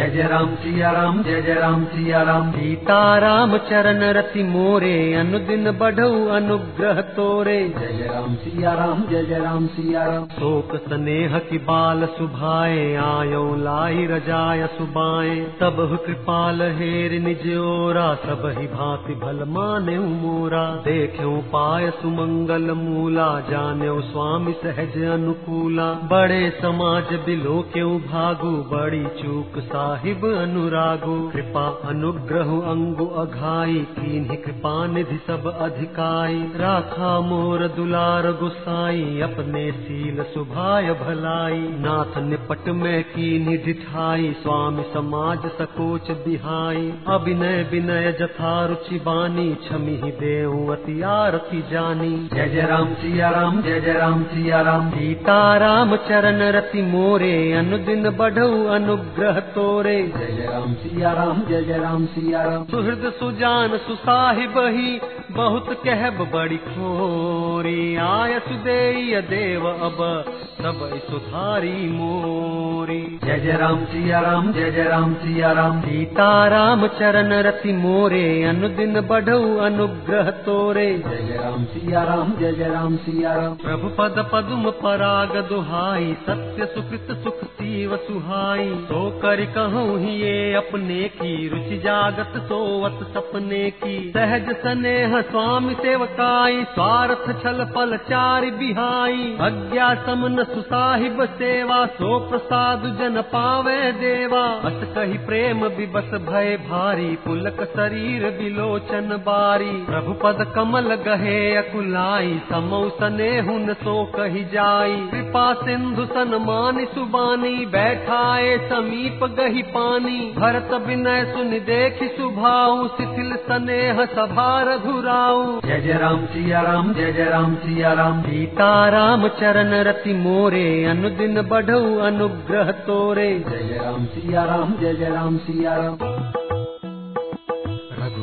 जय जय राम सिया राम जय जय राम सिया राम। सीताराम चरण रति मोरे अनुदिन बढ़ऊ अनुग्रह तोरे। जय जय राम सिया राम जय जय राम सिया राम। शोक स्नेह की बाल सुभाए आयो लाई रजाय सुबाए। तब कृपाल हेर निज ओरा सब ही भांति भल माने मोरा। देख्यो पाय सुमंगल मूला जान्यो स्वामी सहज अनुकूला। बड़े समाज बिलो क्यों भागु बड़ी चूक साहिब अनुरागु कृपा अनुग्रह अंगु अघाई कीन्ही कृपा निधि सब अधिकाई। राखा मोर दुलार गुसाई अपने सील सुभाय भलाई। नाथ निपट में कीन्ही दिठाई स्वामी समाज सकोच बिहाई। अभिनय विनय जथा रुचि बानी छमी देव अति आरती जानी। जय जय राम सिया राम जय जय राम सिया राम सीताराम चरण रति मोरे अनुदिन बढ़ऊ अनुग्रह तोरे। जय जय राम सिया राम जय जय राम सिया राम सुहृद सुजान सुसाहिब ही बहुत कहब बड़ी खोरी। आय सुदेय देव अब सब सुधारी मोरी। जय जय राम सिया राम जय जय राम सिया राम सीताराम चरण रति मोरे। अनुदिन बढ़ऊ अनुग्रह तोरे। जय जय राम सिया राम जय जय राम सिया राम प्रभु पद पद्म पराग दुहाई। सत्य सुकृत सुख सीव सुहाई। तो कर कहूँ ही ये अपने की रुचि जागत सोवत सपने की। सहज स्नेह स्वामी सेवकाई, स्वार्थ छल पल चारि बिहाई। अज्ञा समन सुसाहिब सेवा, सो प्रसाद जन पावे देवा। बस कही प्रेम विबस भय भारी, पुलक शरीर विलोचन बारी। प्रभु पद कमल गहे अकुलाई, समौ सने हुन सो कही जाई। कृपा सिंधु सन मानि सुबानी, बैठाए समीप गही पानी। भरत विनय सुन देखि सुभाऊ शिथिल स्नेह सभा रघुराऊ। जय जय राम सिया राम जय जय राम सिया राम। सीता राम चरण रति मोरे अनुदिन बढ़ऊ अनुग्रह तोरे। जय जय राम सिया राम जय जय राम सिया राम।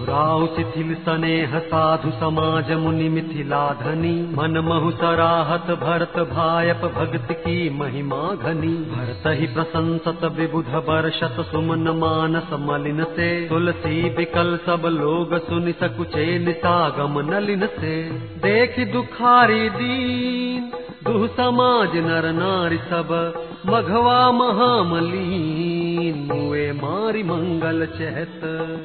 शिथिल स्नेह साधु समाज मुनि मिथिला धनी। मन महु सराहत भरत भायप भगत की महिमा घनी। भरत ही प्रशंसत विबुध बरषत सुमन मानस मलिन से। तुलसी बिकल सब लोग सुनि सकुचे निसागम नलिन से। देख दुखारी दीन, दुह समाज नर नारी सब। मघवा महामलीन। मुए मारी मंगल चहत।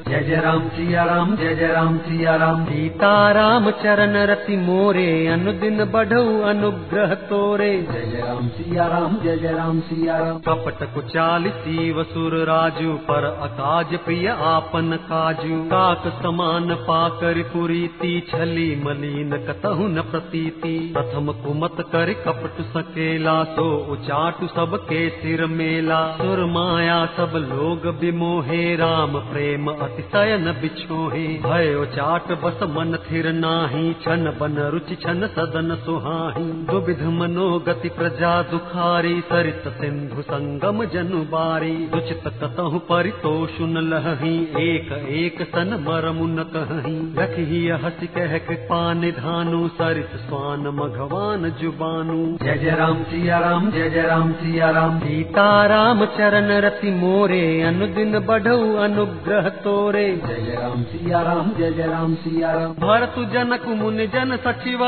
जय जय राम सिया राम जय जय राम सिया राम सीताराम चरण रति मोरे अनुदिन बढ़ऊ अनुग्रह तोरे। जय जय राम सिया राम जय जय राम सिया राम कपट कुचाल सीव सुर राजू पर अकाज प्रिय आपन काजू। काक समान पाकर कुरीति छली मलिन कतहु न प्रतीति। प्रथम कुमत कर कपट सकेला सो उचाटु सब के सिर मेला। सुर माया सब लोग बिमोहे, राम प्रेम अतिशय न बिछोहे। भय चाट बस मन थिर नाही, छन बन रुचि छन सदन सुहाही। दुविध मनोगति प्रजा दुखारी, सरित सिंधु संगम जनु बारी। उचित कतहु परितोषुन लही एक एक सन मरमुन कही। रखी हसी कह कृपा निधानु सरित स्वान मघवान जुबानु। जय जय राम सिया राम, जय जय राम सिया राम। सीताराम चरण रति मोरे अनुदिन बढ़ऊ अनुग्रह तोरे। जय जय राम सिया राम जय जय राम सिया राम। भरत जनक मुनि जन सचिव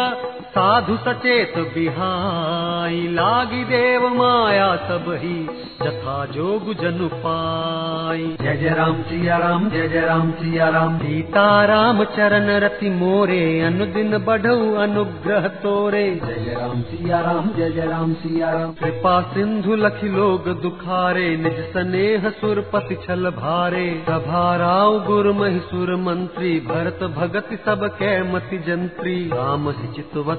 साधु सचेत बिहाई लागी देव माया सब ही जथा जोग जनु पाई। जय जय राम सिया राम जय जय राम सिया राम। सीताराम चरण रति मोरे अनुदिन बढ़ऊ अनुग्रह तोरे। जय जय राम सिया राम जय जय राम सिया राम। कृपा सिंधु लखि लोग दुखारे निज स्नेह सुरपति छल भारे। सभाराव गुर महि सुर मंत्री भरत भगत सब कै मति जंत्री। राम ही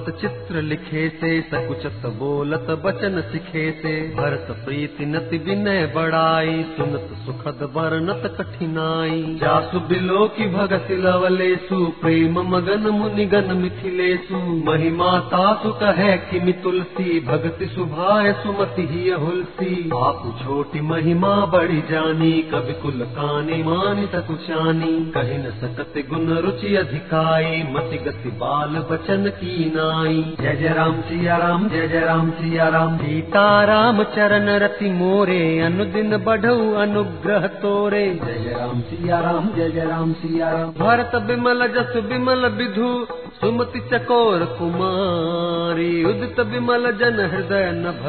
चितवत चित्र लिखे से, सकुचत बोलत बचन सिखे से। भरत प्रीति नति विनय बड़ाई, सुनत सुखद वर्णत कठिनाई। जासु बिलो की भगत लवलेसु प्रेम मगन मुनिगन मिथिलेसु महिमा तासु कहे किमि तुलसी भगति सुभाय सुमति ही हुलसी आप छोटी महिमा बड़ी जानी, कवि कुल कानी मानि सकुचानी कही न सकत गुण रुचि अधिकाई मति गति बाल बचन की नाई नाई जय जय राम सिया राम जय जय राम सिया राम सीता राम चरण रति मोरे, अनुदिन बढ़ऊ अनुग्रह तोरे। जय जय राम सिया राम जय जय राम सिया राम भरत बिमल जस बिमल विधु, सुमति चकोर कुमारी। उदित बिमल जन हृदय नभ,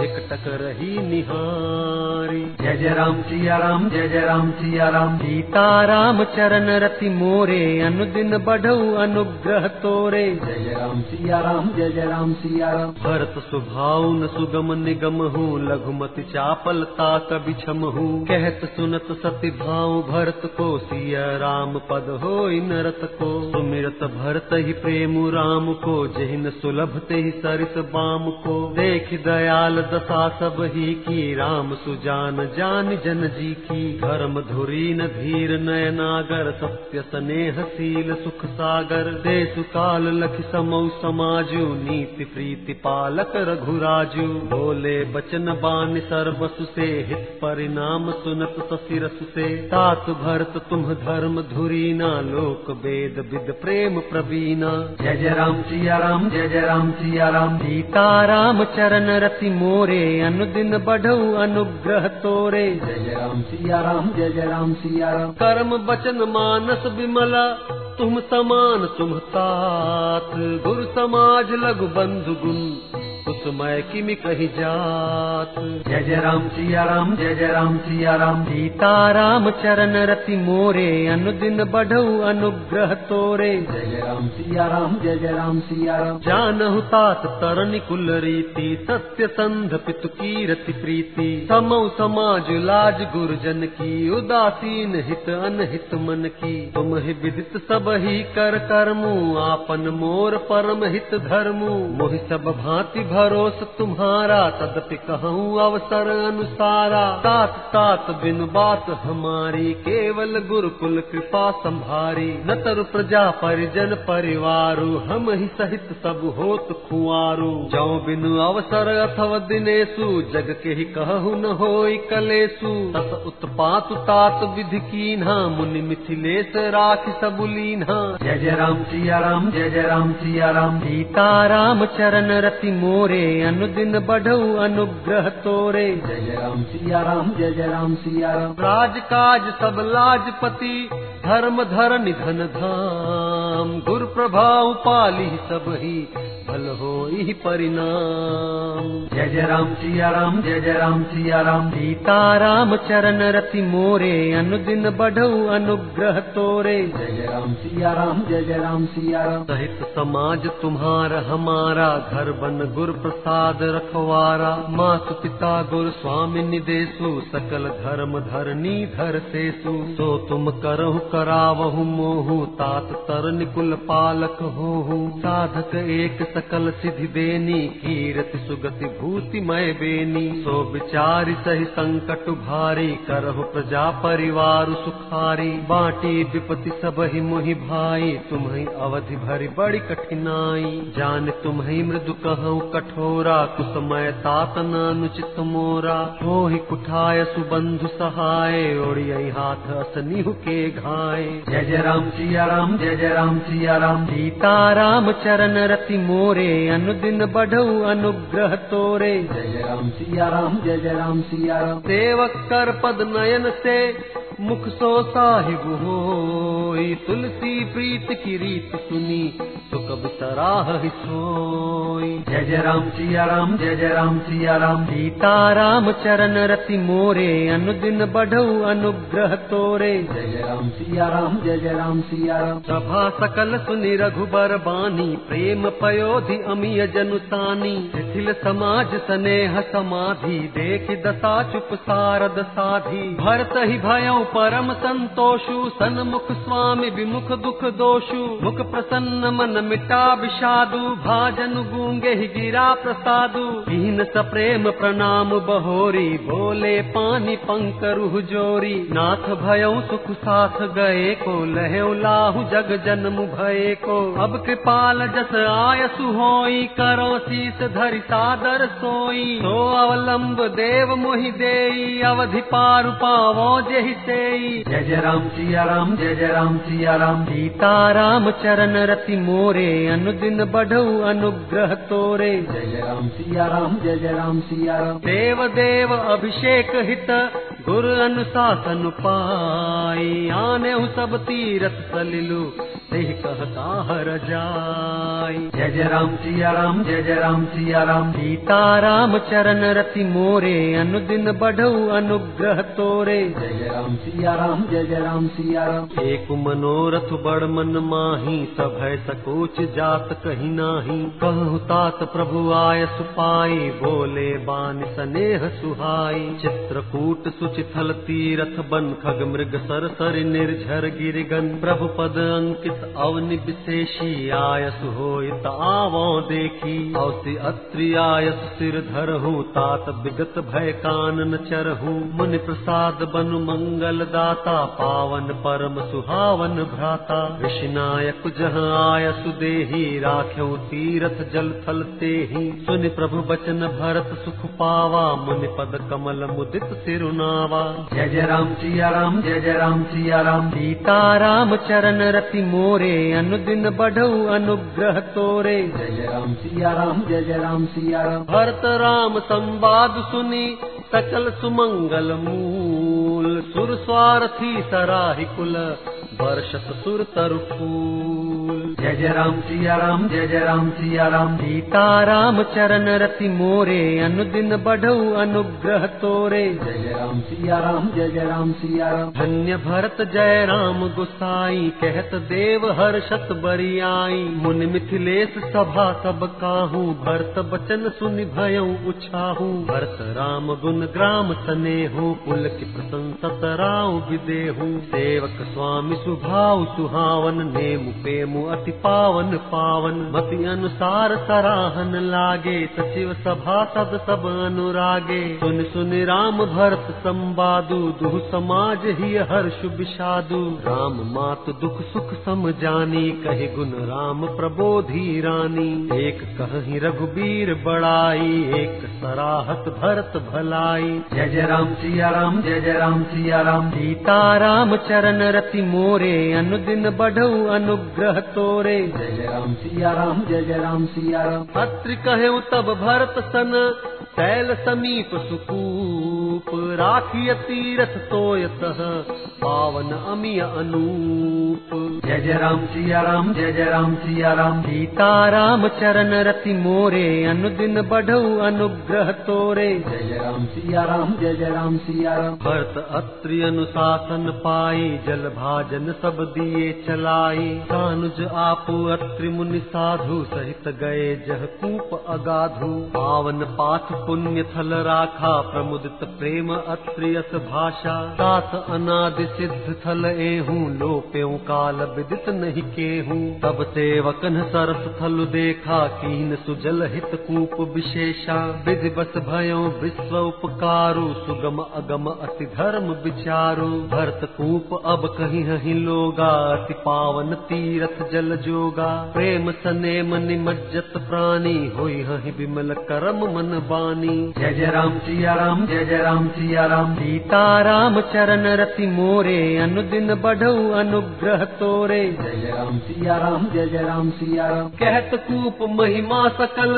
एक टक रही निहारी। जय जय राम सिया राम जय जय राम सिया राम सीता राम चरण रति मोरे, अनुदिन बढ़ऊ अनुग्रह तोरे। जय जय राम सिया राम जय जय राम सिया राम भरत सुभाव न सुगम निगम हूँ, लघुमति चापलता कभी छम हूँ। कहत सुनत सति भाव भरत को सिया राम पद हो नरत को। सुमिरत भरत ही प्रेम राम को, जहिन सुलभ ते ही सरित बाम को। देख दयाल दशा सब ही की, राम सुजान जान जन जी की। धर्म धुरी न धीर नयनागर, सत्य स्नेह शील सुख सागर। देश काल लख समौ समाजु नीति प्रीति पालक रघुराजु। बोले बचन बान सर्वसु से हित परिणाम सुनत ससिरस से तात भरत तुम धर्म धुरी ना लोक वेद विद प्रेम प्रवीणा। जय जय राम सिया राम जय जय राम सिया राम। सीता राम चरण रति मोरे अनुदिन बढ़ऊ अनुग्रह तोरे। जय जय राम सिया राम जय जय राम सिया राम। कर्म बचन मानस विमला तुम समान तुम तात गुरु समाज लघु बंधु गुण कुसमय किमि कही जात? जय जय राम सिया राम, जय जय राम सिया राम। सीता राम चरण रति मोरे, अनुदिन बढ़ऊ अनुग्रह तोरे। जय जय राम सिया राम, जय जय राम सिया राम। जानहु तात तरनि कुल रीति, सत्य संध पितु कीरति प्रीति। समौ समाज लाज गुरुजन की, उदासीन हित अनहित मन की। तुम ही विदित सब ही कर कर्मु, आपन मोर परम हित धर्मु। मोहि सब भांति भरोस तुम्हारा तदपि कहूँ अवसर अनुसारा। तात तात बिन बात हमारी केवल गुरुकुल कृपा संभारी। न तरु प्रजा परिजन परिवारु हम ही सहित सब होत खुआरू। जौ बिनु अवसर अथवा दिनेशु जग के ही कहु न होई कलेसु तस उत्पात तात विधि कीन्हा मुनि मिथिलेश राखि सबुलीन्हा जय जय राम सिया राम जय जय राम सिया राम। सीता राम चरण रति मोरे अनुदिन बढ़ऊ अनुग्रह तोरे। जय राम सिया राम जय जय राम सिया राम। राज काज सब लाजपति धर्म धर निधन धाम। गुर प्रभाव पाली सब ही भल हो परिणाम। जय जय राम सिया राम जय जय राम सिया राम सीता राम चरण रति मोरे अनुदिन बढ़ऊ अनुग्रह तोरे। जय जय राम सिया राम जय जय राम सिया राम सहित समाज तुम्हारा हमारा घर बन गुर प्रसाद रखवारा। मात पिता गुरु स्वामी निदेशु सकल धर्म धरनी धर सेसु। तो तुम करहु करावहु मोहु तात तर निकुल पालक होहु। साधक एक सकल सिद्धि देनी कीरति सुगति भूति मय बेनी। सो विचारि सही संकट भारी करहु प्रजा परिवार सुखारी। बाटी विपति सब ही मुहि भाई तुम्हि अवधि भरी बड़ी कठिनाई। जान तुम्हि मृदु कहूँ कठोरा कुसमय तात न अनुचित मोरा। हो ही कुठाय सुबंधु सहाय ओड़ियई हाथ असनिहु के घाय। जय जय राम सिया राम जय जय राम सिया राम। सीता राम चरण रति मोरे अनुदिन बढ़ऊ अनुग्रह तोरे। जय जय राम सिया राम जय जय राम सिया राम। सेवक कर पद नयन से मुख सो साहिब होई तुलसी प्रीत की रीत सुनी तो कब सराह ही सोई। जय जय राम सिया राम जय जय राम सिया राम। सीता राम चरण रति मोरे अनुदिन बढ़ऊ अनुग्रह तोरे। जय जय राम सिया राम जय जय राम सिया राम। सभा सकल सुनि रघुबर बानी प्रेम पयोधि अमिय जनुसानी शिथिल समाज स्नेह समाधि देख दशा चुप सारद साधी। भरत ही भयऊ परम संतोषु, सन्मुख स्वामी विमुख दुख दोषु। मुख प्रसन्न मन मिटा विषादु, भाजन गूँगे ही गिरा प्रसादु। दीन सप्रेम प्रणाम बहोरी, बोले पानी पंकरु जोरी। नाथ भयो सुख साथ गए को लहु लाहु जग जन्म भये को। अब कृपाल जस आय सुहोई करो शीस धरि सादर सोई। तो अवलंब देव मोहि देई, अवधि पारु पावो जेहि सेई जय जय राम सिया राम जय जय राम सिया राम। सीता राम चरण रति मोरे अनुदिन बढ़ऊ अनुग्रह तोरे। जय जय राम सिया राम जय जय राम सिया राम। देव देव अभिषेक हित गुरु अनुशासन पाई। आने सब तीरथ सलिलु तेह कहता हर जाई। जय जय राम सिया राम जय जय राम सिया राम। सीता राम चरण रति मोरे अनुदिन बढ़ऊ अनुग्रह तोरे। जय जय राम सिया राम जय जय राम सिया राम। एक मनोरथ बड़ मन माही सब है सकोच जात कही नाही। कहु तात प्रभु आय सुपाई बोले बान स्नेह सुहाई। चित्रकूट तीरथ बन खग मृग सर सर निर्झर गिरगन प्रभु पद अंकित अवनि विशेषी आयस होइत आवो देखी। औसि अत्रि आयस सिर धरहु तात विगत भय कानन चरहु। मुनि प्रसाद बनु मंगल दाता पावन परम सुहावन भ्राता। ऋषिनायक जहाँ आयसु देही तीरथ जल थल तेहि। सुनि प्रभु बचन भरत सुख पावा मुनि पद कमल मुदित सिरुनावा जय जय राम सिया राम जय जय राम सिया राम। सीता राम चरण रति मोरे अनुदिन बढ़ऊ अनुग्रह तोरे। जय जय राम सिया राम जय जय राम सिया राम। भरत राम संवाद सुनी सकल सुमंगल मूल। सुर स्वार्थी सराहि कुल वर्षत सुर तरु फूल जय जय राम सिया राम जय जय राम सिया राम सीता राम चरण रति मोरे, अनुदिन बढ़ऊ अनुग्रह तोरे। जय जय राम सिया राम जय जय राम सिया राम धन्य भरत जय राम गुसाई, कहत देव हर्षत बरियाई। मुनि मिथिलेश सभा सब काहू, भरत बचन सुनि भयऊ उछाहू। भरत राम गुण ग्राम सनेहु पुल की प्रशंसत राव विदेहु। सेवक स्वामी सुभाव सुहावन, नेमु पेमु अति पावन पावन मति अनुसार सराहन लागे सचिव सभा सद सब अनुरागे। सुन सुन राम भरत संवादु दुह समाज ही हर्ष विषादु। राम मात दुख सुख सम जानी कहि गुण राम प्रबोधि रानी। एक कहि रघुबीर बड़ाई एक सराहत भरत भलाई। जय जय राम सिया राम जय जय राम सिया राम सीता राम चरण रति मोरे अनुदिन बढ़ऊ अनुग्रह तोरे जय जय राम सिया राम जय राम सिया राम अत्रि कहु तब भरत सन शैल समीप सुकूप राखिय तीरथ तोयत पावन अमिय अनूप। जय जय राम सिया राम जय जय राम सिया राम सीता राम चरण रति मोरे अनुदिन बढ़ऊ अनुग्रह तोरे। जय जय राम सिया राम जय जय राम सिया राम भरत अत्रि अनुशासन पाई जल भाजन सब दिए चलाई कानुज आपु अत्रि मुनि साधु सहित गए जह कूप अगाधु। पावन पाठ पुण्य थल राखा प्रमुदित प्रेम अत्रियस भाषा। सात अनादि सिद्ध थल एहू, लोप्यों काल विदित नहीं केहू। तब सेवकन सरस थल देखा, कीन सुजल हित कूप विशेषा। विधि बस भयो विश्व उपकारु, सुगम अगम अति धर्म विचारु। भरत कूप अब कहीं हही लोगा, अति पावन तीरथ जल जोगा। प्रेम सनेम निमज्जत प्राणी, होई हही विमल करम मन बानी। जय जय राम, सिया राम, जय जय राम। सिया राम। सीता राम चरण रति मोरे अनुदिन बढ़ऊ अनुग्रह तोरे। जय राम सिया राम जय जय राम सिया राम। कहत कूप महिमा सकल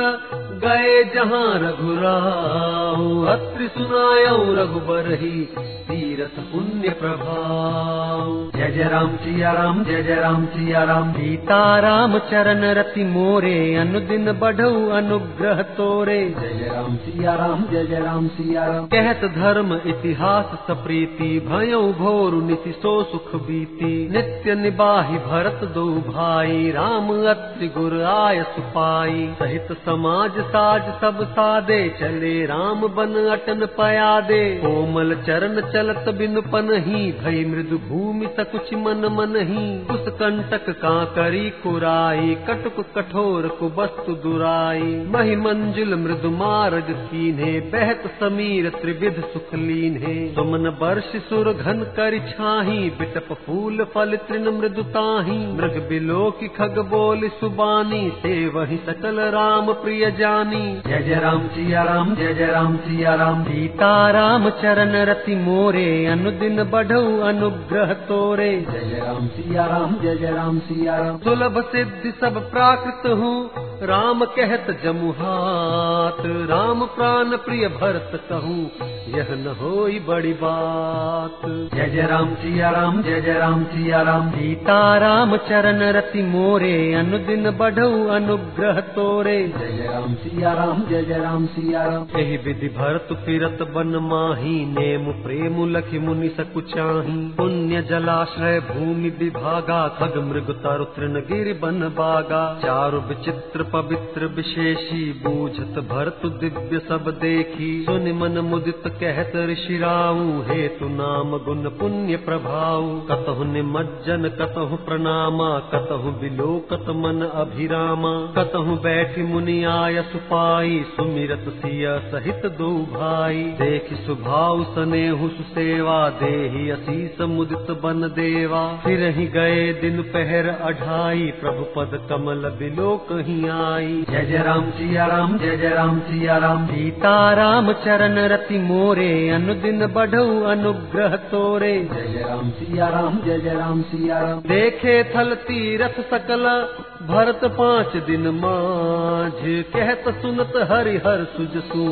गए जहाँ रघुराऊ अत्रि सुनायऊ रघुबर ही तीरथ पुण्य प्रभाव। जय जय राम सिया राम, जय जय राम सिया राम। सीता राम चरण रति मोरे, अनुदिन बढ़ऊ अनुग्रह तोरे। जय जय राम सिया राम, जय जय राम सिया राम। कहत धर्म इतिहास सप्रीति भयो भोरु निति सो सुख बीती। नित्य निबाहि भरत दो भाई, राम अत्रि गुर आय सुपाई सहित समाज काज सब सादे, चले राम बन अटन पयादे। कोमल चरण चलत बिनु पनही, भई मृदु भूमि सकुच मन मनही। उस कंटक का करी कुराई, कटुक कठोर कुबस्तु दुराई। महि मंजुल मृदु मार्ग कीन्हे बहत समीर त्रिविध सुख लीन्हे। सुमन वर्ष सुर घन कर छाही, बिटप फूल फल तृण मृदुताही मृग बिलो की खग बोल सुबानी, से वही सकल राम प्रिय जानी। जय जय राम सिया राम जय जय राम सिया राम सीता राम चरण रति मोरे अनुदिन बढ़ऊ अनुग्रह तोरे। जय जय राम सिया राम जय जय राम सिया राम सुलभ सिद्धि सब प्राकृत हूँ राम कहत जमुहात राम प्राण प्रिय भरत कहूँ यह न होई बड़ी बात। जय जय राम सिया राम जय जय राम सिया राम सीता राम चरण रति मोरे अनुदिन बढ़ऊ अनुग्रह तोरे। जय जय राम सिया राम जय जय राम सिया राम एहि विधि भरत फिरत बन माही, नेम प्रेम लखि मुनि सकुचाही पुण्य जलाश्रय भूमि विभागा, खग मृग तरु तृण गिर बन बागा। चारु विचित्र पवित्र विशेषी, बूझत भरत दिव्य सब देखी। सुन मन मुदित कहत ऋषि राऊ हेतु नाम गुण पुण्य प्रभाव कतहु निमज्जन, कतहु प्रणामा, कतहु बिलोकत मन अभिरामा। कतहु बैठि मुनि आय सुपाई सुमिरत सिय सहित दो भाई। देख सुभाव सनेहु सुसेवा देहि असीस मुदित बन देवा। फिर ही गए दिन पहर अढ़ाई प्रभु पद कमल बिलो कहीं आई। जय जय राम सिया राम, जय जय राम सिया राम। सीता राम चरण रति मोरे, अनुदिन बढ़ऊ अनुग्रह तोरे। जय जय राम सिया राम, जय जय राम सिया राम। देखे थल तीरथ सकल, भरत पाँच दिन माझ। कहत सुनत हरि हर सुजसु।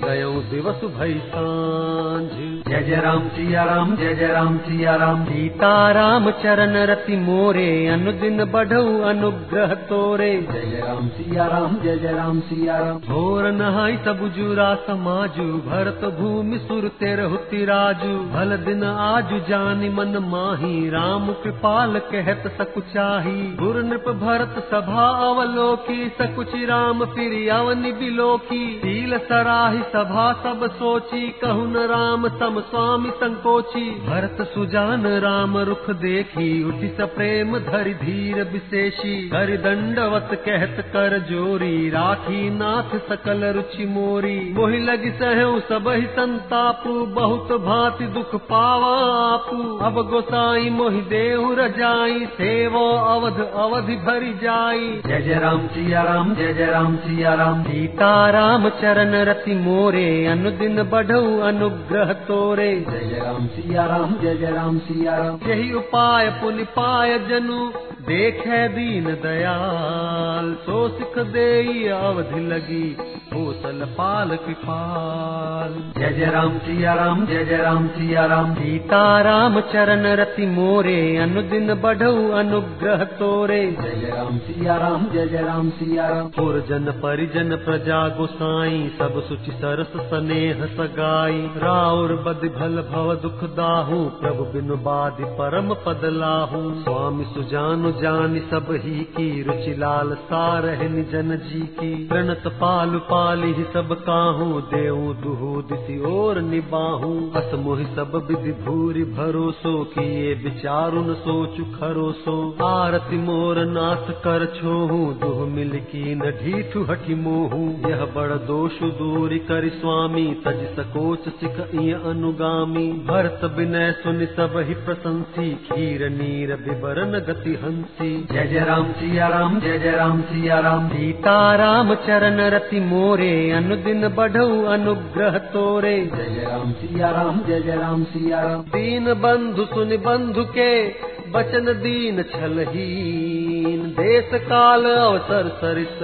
गयो दिवस भई साँझ जय जय राम सिया राम जय जय राम सिया राम। सीता राम चरण रति मोरे अनुदिन बढ़ऊ अनुग्रह तोरे। जय जय राम सिया राम जय जय राम सिया राम। भोर नहाई सब जुरा समाजु भरत भूमि सुर तेरहुति राजू भल दिन आजु जानि मन माही राम कृपाल कहत सकुचाही। गुर नृप भरत सभा अवलोकी सकुचि राम फिर अवनि बिलोकी शील सराहि सभा सब सोची कहु राम सम स्वामी संकोची। भरत सुजान राम रुख देखी उठि स प्रेम धरि धीर विशेषी। कर दंडवत कहत कर जोरी, राखी नाथ सकल रुचि मोरी। मोहि लग सहु सब ही संतापु, बहुत भांति दुख पावा आपू। अब गोसाई मोहि देहु रजाई, सेवो अवध अवधि भरि जाई। जय जय राम सिया राम, जय जय राम सिया राम। सीता राम चरण रति मोरे अनुदिन बढ़ऊ अनुग्रह तोरे। जय जय राम सिया राम जय जय राम सिया राम। यही उपाय पुनि पाय जनु। देखे दीन दयाल सो सिख देई अवधि लगी भूतल पाल। कृपाल जय जय राम सिया राम जय जय राम सिया राम। सीता राम चरण रति मोरे अनुदिन बढ़ऊ अनुग्रह तोरे। जय जय राम सिया राम जय जय राम सिया राम। पुरजन परिजन प्रजा गोसाई सब सुचि सरस स्नेह सगाई। राउर बद भल भव दुख दाहू प्रभु बिनु बाधि परम पद लाहू। स्वामी सुजानु जानि सब ही की रुचि लाल सारह निजन जी की। प्रणत पालु पाली ही सब काहू, देऊ दुहू दिसी और निबाहू। बस मोहि सब विधि भूरि भरोसो, किए विचारु न सोचु खरोसो। आरति मोर नाथ कर छोहू, दुह मिल की न ढीठु हठि मोहू। यह बड़ दोष दूरि करि स्वामी, तज सकोच सिख अनुगामी। भरत विनय सुनि सब ही प्रशंसी, खीर नीर विवरण गति हँसी। जय जय राम सिया राम जय जय राम सिया राम सीता राम चरण रति मोरे अनुदिन बढ़ऊ अनुग्रह तोरे। जय जय राम सिया राम जय जय राम सिया राम दीन बंधु सुनि बंधु के बचन दीन छलहीन देश काल अवसर सरिस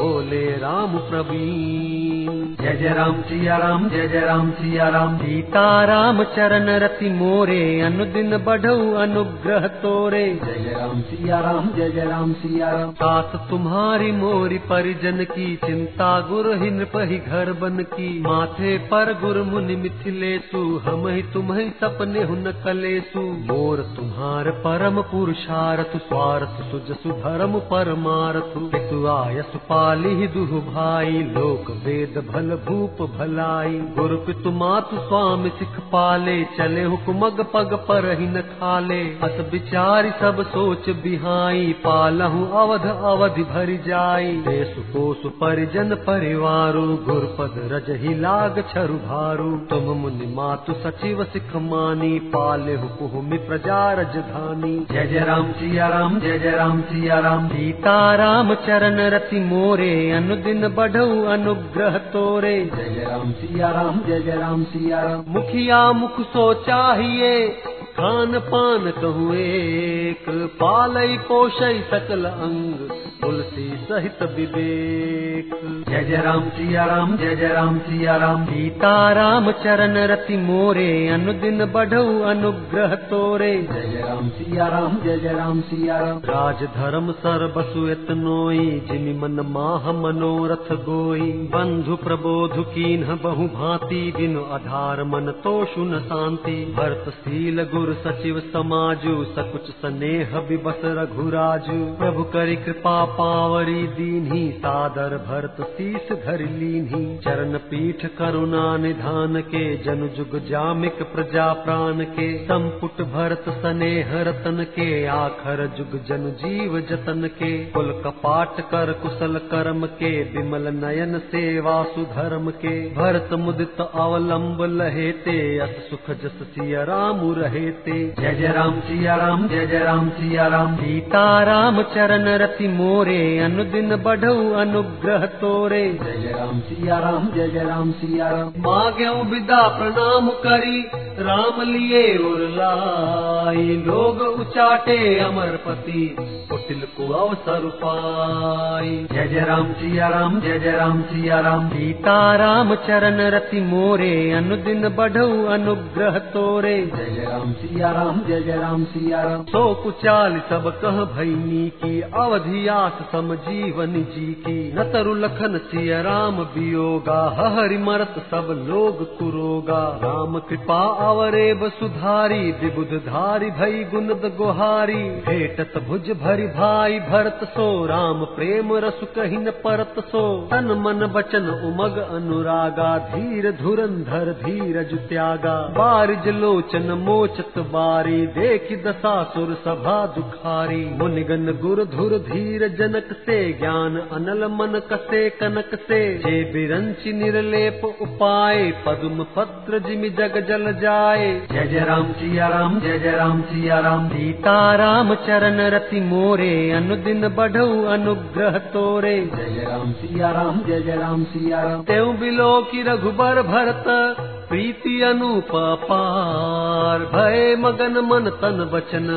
बोले राम प्रवीण जय जय राम सिया राम, जय जय राम सिया राम। सीताराम चरण रति मोरे, अनुदिन बढ़ऊ अनुग्रह तोरे। जय राम सिया राम, जय जय राम सिया राम। सास तुम्हारी मोरी परिजन की, चिंता गुरु ही नृपहि घर बन की। माथे पर गुरु मुनि मिथिलेसु हम ही तुम ही सपने हुन कलेसु। मोर तुम्हार परम पुरुषारथ, स्वार्थ सुजसु धर्म परमारथ। पितु आयस पाली दुह भाई, लोक वेद भल भूप भलाई। गुरु पितु मातु स्वामी सिख पाले। चले हुकुमग पग पर ही न खाले। अस विचारी सब सोच बिहाई। पालहु अवध अवधि भरि जाई। देश कोसु परिजन परिवारु। गुरुपद रज ही लाग छरु भारू। तुम मुनि मातु सचिव सिख मानी। पाले हुकुमि प्रजा रजधानी जय जय राम सिया राम, जय जय राम सिया राम। सीताराम चरण रति मोरे। अनुदिन बढ़ऊ अनुग्रह तोरे। जय राम सिया राम जय जय राम सिया राम। मुखिया मुख सो चाहिए। खान पान कहूँ एक पालई पोषई सकल अंग तुलसी सहित विवेक। जय जय राम सिया राम जय जय राम सिया राम। सीताराम चरण रति मोरे अनुदिन बढ़ऊ अनुग्रह तोरे। जय जय राम सिया राम जय जय राम सिया राम। राज धर्म एतनोई जिमि मन माह मनोरथ गोई। बंधु प्रबोधु कीन्ह बहु भांति बिनु आधार मन तो शुन शांति। भरत शील गुर सचिव समाजु, सकुच स्नेह विबस रघुराजु। प्रभु करि कृपा पावरी दीन्ही, सादर भरत शीस धर लीन्ही। चरण पीठ करुणा निधान के, जनु जुग जामिक प्रजा प्राण के। संपुट भरत स्नेह रतन के, आखर जुग जन जीव जतन के। कुल कपाट कर कुशल कर्म के, विमल नयन सेवा सुधर्म के। भरत मुदित अवलंब लहेते, अस सुख जस सिय राम रहेते जय जय राम सिया राम जय जय राम सिया राम सीताराम चरण रति मोरे, अनुदिन बढ़ऊ अनुग्रह तोरे। जय जय राम सिया राम जय जय राम सिया राम माग्यऊ विदा प्रणाम करी, राम लिए उरलाई लोग उचाटे अमरपति, कुटिल को अवसर पाई जय जय राम सिया राम जय जय राम सिया राम सीताराम चरण रति मोरे, अनुदिन बढ़ऊ अनुग्रह तोरे। जय जय राम सिया राम जय जय राम सिया राम सो कुचाल सब कह भैनी की अवधियास सम जीवन जी की। न तरु लखन सिय राम बियोगा हरि मरत सब लोग कुरोगा। राम कृपा अवरे सुधारी विबुध धारी भई गुनद गुहारी। भेटत भुज भरि भाई भरत सो, राम प्रेम रसु कही न परत सो। तन मन बचन उमग अनुरागा, धीर धुरंधर धीरज त्यागा। बारिज लोचन मोचत बारी देख दशा सुर सभा दुखारी। मुनिगन गुर धुर धीर जनक से ज्ञान अनल मन कसे कनक से। जे बिरंचि निर्लेप उपाय, पद्म पत्र जिमि जग जल जाए। जय जय राम सिया राम, जय जय राम सिया राम। सीताराम चरण रति मोरे, अनुदिन बढ़ऊ अनुग्रह तोरे। जय जय राम सिया राम, जय जय राम सिया राम। तेउ बिलो की रघुबर भरत प्रीति अनूप पार भय मगन मन तन बचन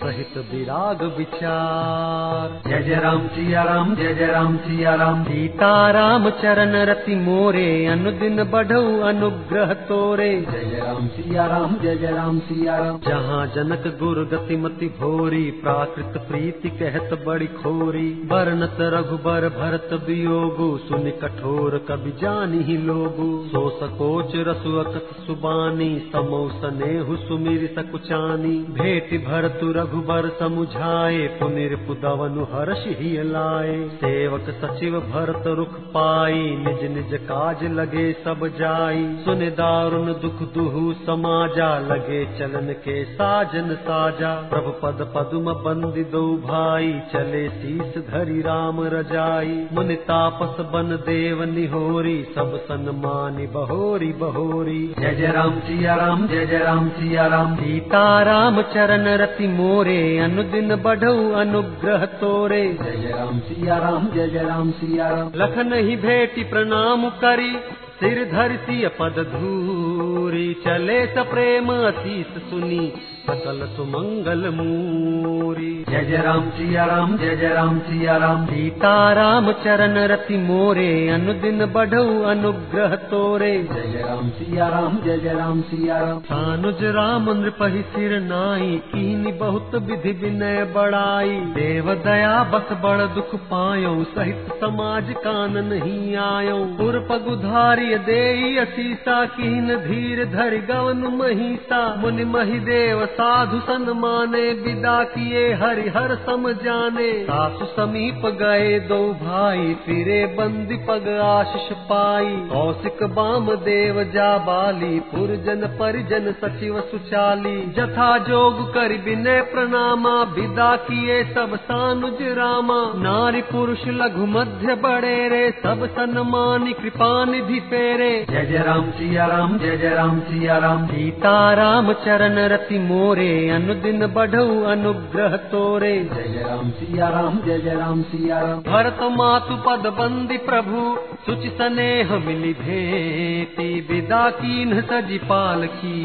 सहित विराग विचार। जय जय राम सिया राम जय जय राम सिया राम। सीताराम चरण रति मोरे अनुदिन बढ़ऊ अनुग्रह तोरे। जय जय राम सिया राम जय जय राम सिया राम। जहाँ जनक गुर गतिमति भोरी प्राकृत प्रीति कहत बड़ी खोरी। वर्णत रघुबर भरत वियोगु सुनि कठोर कवि जानी ही लोगु। सो सकोच रसु अकत सुबानी, समौ सनेहु सुमिर सकुचानी। भेट भरतु रघुबर समुझाए, पुनिर पुदवनु हर्ष ही लाए। सेवक सचिव भरत रुख पाई, निज निज काज लगे सब जाई। सुन दारुण दुख दुहु समाजा, लगे चलन के साजन साजा। प्रभु पद पदुम बंदी दो भाई, चले शीस धरि राम रजाई। मुनि तापस बन देव निहोरी, सब सन्मानि बहोरी बहोरी जय जय राम सिया राम जय जय राम सिया राम। चरण रति मोरे अनुदिन बढ़ऊ अनुग्रह तोरे। जय जय राम सिया राम जय जय राम सिया राम। लखन ही भेटी प्रणाम करी सिर धरती पद धूरी चले स प्रेम असीस सुनी सकल सुमंगल मूरी। जय जय राम सिया राम जय जय राम सिया राम। सीता राम चरण रति मोरे अनुदिन बढ़ऊ अनुग्रह तोरे। जय जय राम सिया राम जय जय राम सिया राम। सानुज राम नृपहि सिर नाई कीनी बहुत विधि विनय बड़ाई। देव दया बस बड़ दुख पायो सहित समाज कान नहीं आयो। पुर पगुधार्य दे असीसा, कीन धीर धर गवन महिषा। मुनि महिदेव साधु सन्माने, विदा किए हरि हर सम जाने। सासु समीप गए दो भाई, फिरे बंदी पग आशीष पाई। कौशिक बाम देव, जा बाली, पुरजन परिजन सचिव सुचाली। जथा जोग कर विनय प्रणामा, विदा किए सब सानुज रामा। नारी पुरुष लघु मध्य बड़े रे, सब सन्मानी कृपा निधि पेरे जय जय राम सिया राम जय जय राम सिया राम। सीता राम चरण रति मोरे अनुदिन बढ़ऊ अनुग्रह तोरे। जय जय राम सिया राम जय जय राम सिया राम। भरत मातु पद बंदी प्रभु सुचि स्नेह मिली भेटी विदा कीन्ह सजी पाल की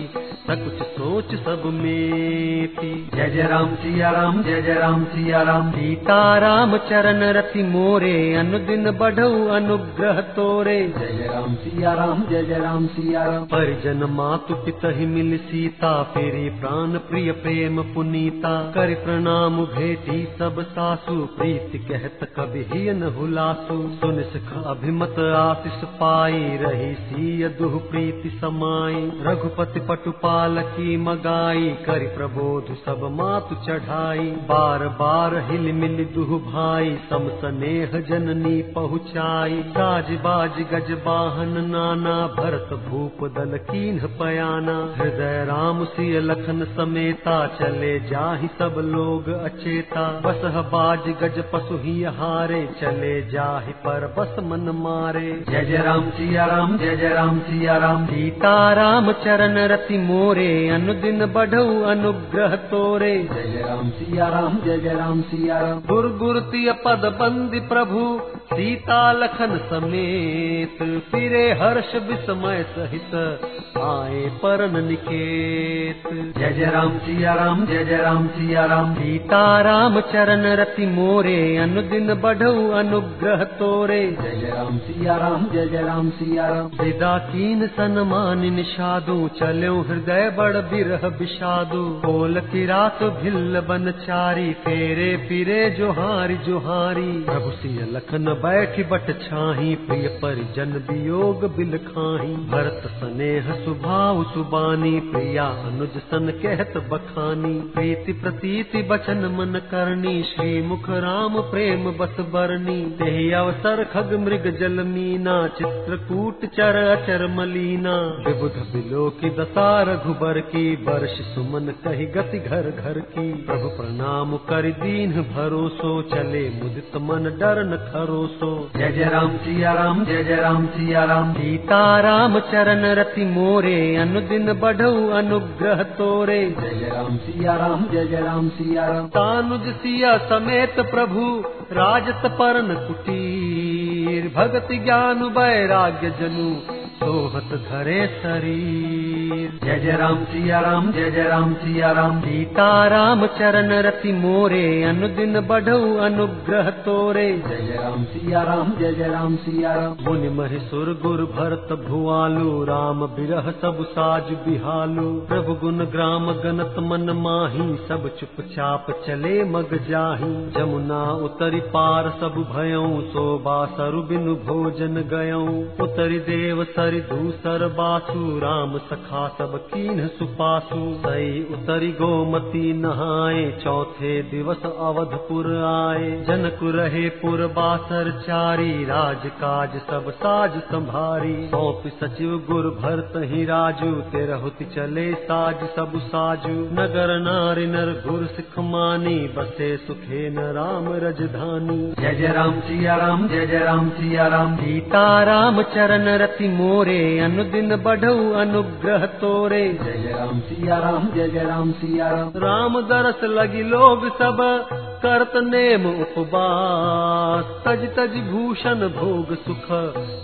सकुच सोच सब मेटी जय जय राम सिया राम जय जय राम सिया राम। सीता राम चरण रति मोरे अनुदिन बढ़ऊ अनुग्रह तोरे। जय जय राम सिया राम जय जय राम सिया राम परिजन मातु पितहि मिल सीता फेरी प्राण प्रिय प्रेम पुनीता। कर प्रणाम भेटी सब सासु, प्रीत कहत कभी न हुलासु। सुन सिख अभिमत आशीष पाई, रही सीय दुह प्रीति समाई। रघुपति पटुपाल की मगाई, कर प्रबोध सब मातु चढ़ाई। बार बार हिल मिल दुह भाई, सम स्नेह जननी पहुँचाई। साज बाज गज बाहन नाना भरत भूप दल कीन्ह पयाना। हृदय राम सिय लखन समेता चले जाहि सब लोग अचेता। बस बाज गज पशु ही हारे चले जाहि पर बस मन मारे। जय जय राम सिया राम जय जय राम सिया राम। सीता राम चरण रति मोरे अनुदिन बढ़ऊ अनुग्रह तोरे। जय जय राम सिया राम जय जय राम सिया राम। गुर गुरति पद बंदी प्रभु सीता लखन समेत फिरे हर्ष विस्मय सहित आए परन निकेत। जय जय राम सिया राम जय जय राम सिया राम। सीता राम चरण रति मोरे अनुदिन बढ़ऊ अनुग्रह तोरे। जय जय राम सिया राम जय जय राम सिया राम। विदा कीन सन्मान निषादु चल्यो हृदय बड़ बिरह विषादु। कोल की रात भिल्ल बन चारी फेरे फिरे जोहारी जोहारी। प्रभु सिय लखन बैठ बट छाही, प्रिय परिजन वियोग बिल खाही। भरत स्नेह सुभाव सुबानी, प्रिया अनुज सन कहत बखानी। प्रीति प्रतीति बचन मन करनी श्री मुख राम प्रेम बस बरनी। तेहि अवसर खग मृग जल मीना, चित्रकूट चर अचर मलीना। विबुध बिलो की दशा रघुबर की, वर्ष सुमन कही गति घर घर की। प्रभु प्रणाम कर दीन भरोसो, चले मुदित मन डर न खरोसो जय जय राम सिया राम जय जय राम सिया राम सीता राम चरण रति मोरे अनुदिन बढ़ऊ अनुग्रह तोरे। जय जय राम सिया राम जय जय राम सिया राम तानुज सिया समेत प्रभु राजत परन कुटीर। भगति ज्ञान वैराग्य जनु सोहत धरे शरीर। जय जय राम सिया राम जय जय राम सिया राम। सीता राम चरण रति मोरे अनुदिन बढ़ऊ अनुग्रह तोरे। जय जय राम सिया राम जय जय राम सिया राम। मुनि महिसुर गुर भरत भुआलु राम बिरह सब साज बिहालु। प्रभु गुण ग्राम गनत मन माही सब चुपचाप चले मग जाही। जमुना उतरी पार सब भयऊ शोभा सरु बिनु भोजन गयऊ। उतरी देव सरि दूसर बासु राम सखा सब कीन्ह सुपासु सई उतरी गोमती नहाए चौथे दिवस अवधपुर आए। जनक रहे पुर बासर चारी राज काज सब साज संभारी। सौंप सचिव गुर भरत ही राजू तेरहुति चले साज सब साजू। नगर नारी नर गुर सिख मानी बसे सुखे न राम रजधानी जय जय राम सिया राम जय जय राम सिया राम। सीता राम चरण रति मोरे अनुदिन बढ़ऊ अनुग्रह तोरे। जय जय राम सिया राम, जय जय राम सिया राम। राम दरस लगी लोग सब। करत नेम उपवास। तज तज भूषण भोग सुख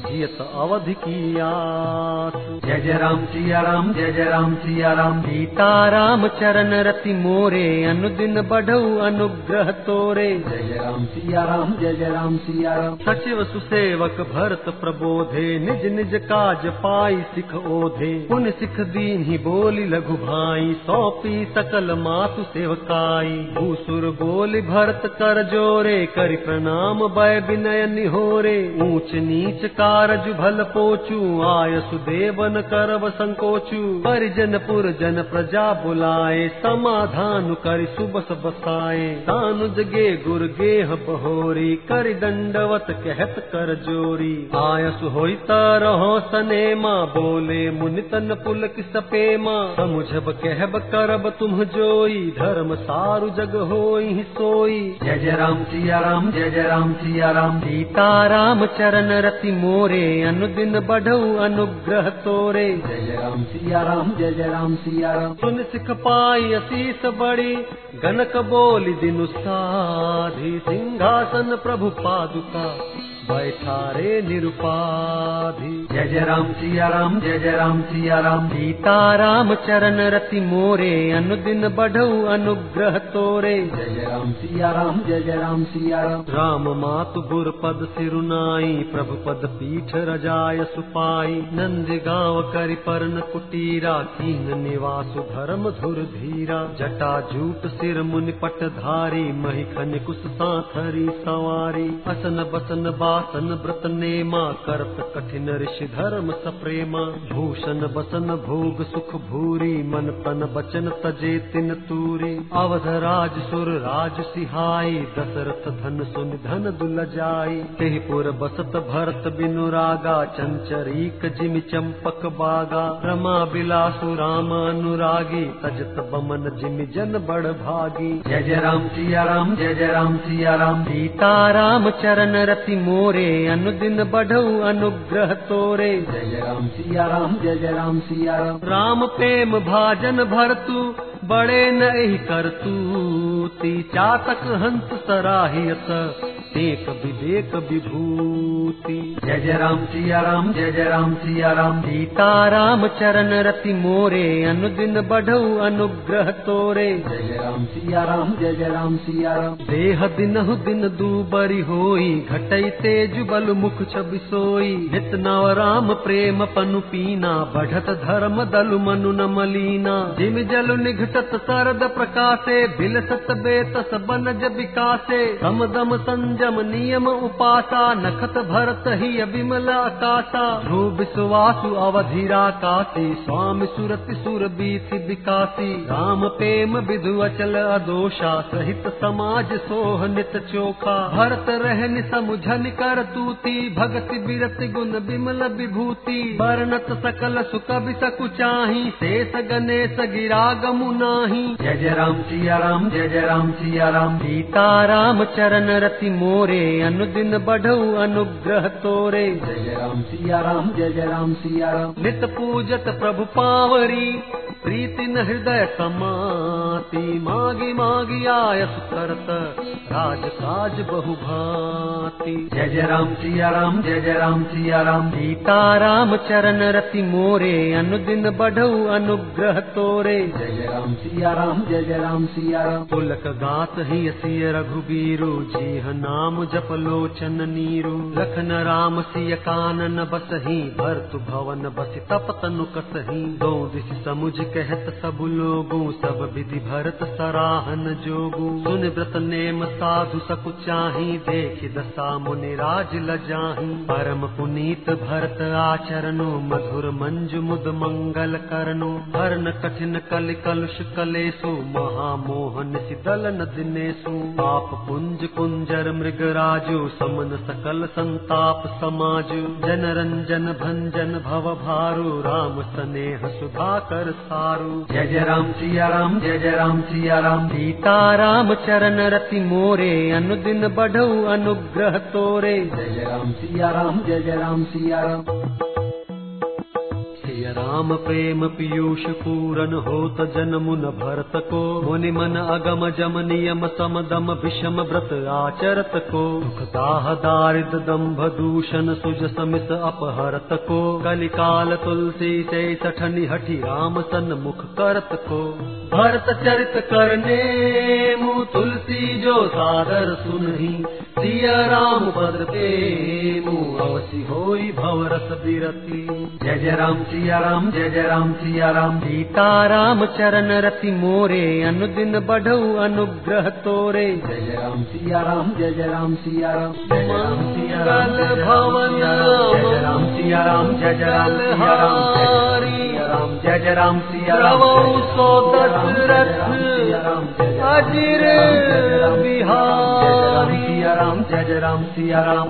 जियत अवधि की आस। जय जय राम सिया राम जय जय राम सिया राम। सीताराम चरण रति मोरे अनुदिन बढ़ऊ अनुग्रह तोरे। जय जय राम सिया राम जय जय राम सिया राम। सचिव सुसेवक भरत प्रबोधे निज निज काज पाई सिख ओधे। पुन सिख दीन ही बोली लघु भाई सौंपी सकल मातु सेवकाई। भूसुर बोली भरत कर जोरे, करि प्रणाम भय विनय निहोरे। ऊंच नीच कारज भल पोचू आय सुदेवन करव संकोचू। परिजन पुर जन प्रजा बुलाए, समाधान करि सुबस बसाए तानुज गे, गुर गेह बहोरी, करि दंडवत कहत कर जोरी। आयस होई तरहो सनेमा, बोले मुनि तन पुलक सपेमा। समुझब कहब करब तुम जोई, धर्म सारु जग होई सोई जय जय राम सिया राम जय जय राम सिया राम सीता राम चरण रति मोरे अनुदिन बढ़ऊ अनुग्रह तोरे। जय जय राम सिया राम जय जय राम सिया राम सुन सिख पाई असीस बड़ी गनक बोली दिनु साधी सिंहासन प्रभु पादुका। निरुपाधि। जय जय राम सिया राम जय जय राम सिया राम। सीताराम चरण रति मोरे अनुदिन बढ़ऊ अनुग्रह तोरे। जय जय राम सिया राम जय जय राम सिया राम। राम मातु गुर पद सिरुनाई प्रभु पद पीठ रजाय सुपाई। नंद गांव करि परन कुटीरा कीन निवासु धर्म धुर धीरा। जटा जूट सिर मुनि पट धारी मही खन कुश साथरी सवारी। असन बसन बासन व्रत नेमा, करत कठिन ऋषि धर्म सप्रेमा। भूषण बसन भोग सुख भूरी, मन तन बचन तजे तिन तूरी। अवध राज सुर राज सिहाई, दशरथ धन सुन धन दुल जाई तेहि पुर बसत भरत बिनु रागा चंचरीक जिमि चंपक बागा। रमा बिलासु राम अनुरागी, तजत बमन जिमि जन बड़ भागी। जय जय राम सिया राम, जय जय राम सिया राम। सीताराम चरण रति मोरे अनुदिन बढ़ऊ अनुग्रह तोरे। जय जय राम सिया राम जय जय राम सिया राम। राम प्रेम भाजन भरतु। बड़े नहीं करतू ती चातक हंस सराहियत एक विवेक विभूति। जय जय राम सिया राम जय जय राम सिया राम। सीताराम चरण रति मोरे अनुदिन बढ़ऊ अनुग्रह तोरे। जय जय राम सिया राम जय जय राम सिया राम। देह दिनहु दिन दूबरी होई घटई तेज बल मुख छवि सोई। नित नव राम प्रेम पनु पीना बढ़त धर्म दलु मनु न मलीना। जिम जल निघटत सरद प्रकाशे बिलसत बेतस बनज विकासे सम दम संजम नियम उपासा, नखत भरत ही विमल आकाशा। ध्रुव विश्वासु अवधिरा काशी स्वामी सुरति सुर बीथि विकासी राम प्रेम विधु अचल अदोषा, सहित समाज सोह चोखा। भरत रहन समुझन कर तूती, भगति बिरति गुण विमल विभूति। वर्णत सकल सुख बिसकु चाही, शेष गणेश गिरा गमु नाही। जय जय राम सिया राम जय जय राम सिया राम। सीताराम चरण रति मोरे अनुदिन बढ़ऊ अनुग्रह तोरे। जय जय राम सिया राम जय जय राम सिया राम। नित पूजत प्रभु पावरी प्रीति न हृदय समाति। मागी मागी आयस करत राज काज बहु भांति। जय जय राम सिया राम जय जय राम सिया राम। सीताराम चरण रति मोरे अनुदिन बढ़ऊ अनुग्रह तोरे। जय जय राम सिया राम जय जय राम सिया राम पुलक गात ही सिय रघुबीरु, जीह नाम जप लोचन नीरु। लखन राम सिय कानन बसही, भरतु भवन बस तप तनु कसही। दो दिश समुझ कहत सब लोगु, सब विधि भरत सराहन जोगु। सुन व्रत नेम साधु सकु चाही, देखि दशा मुनि राज लजाही। परम पुनीत भरत आचरणु, मधुर मंजु मुद मंगल करनु। हरन कठिन कल कलुष कलेसु महामोहन सिदल न दिनेसु पाप पुंज कुंजर मृग राजु समन सकल संताप समाजु। जन रंजन भंजन भव भारु राम स्नेह सुधाकर सारु। जय जय राम सिया राम जय जय राम सिया राम। सीताराम चरण रति मोरे अनुदिन बढ़ऊ अनुग्रह तोरे। जय जय राम सिया राम जय जय राम सिया राम सिया राम प्रेम पीयूष पूरन होत जन मुन भरत को। मुनि मन अगम जम नियम सम दम विषम व्रत आचरत को। दाह दम्भ दूषण सुज समित अपहरत को। कलिकाल तुलसी से सठनि हठि राम सन मुख करत को। भरत चरित करने मुँह तुलसी जो सादर सुनही सिया राम मुँह अवसि होई भवरस बिरती जय जय राम सिया राम जय जय राम सिया राम सीता राम चरण रति मोरे अनुदिन बढ़ऊ अनुग्रह तोरे जय जय राम सिया राम जय जय राम सिया राम जय जय राम सिया राम जय भवन जय राम सिया राम जय जय राम सिया राम जय जय राम सिया राम रवौ सो दशरथ सिया राम जय जय अजिर बिहारी राम जय राम सिया राम।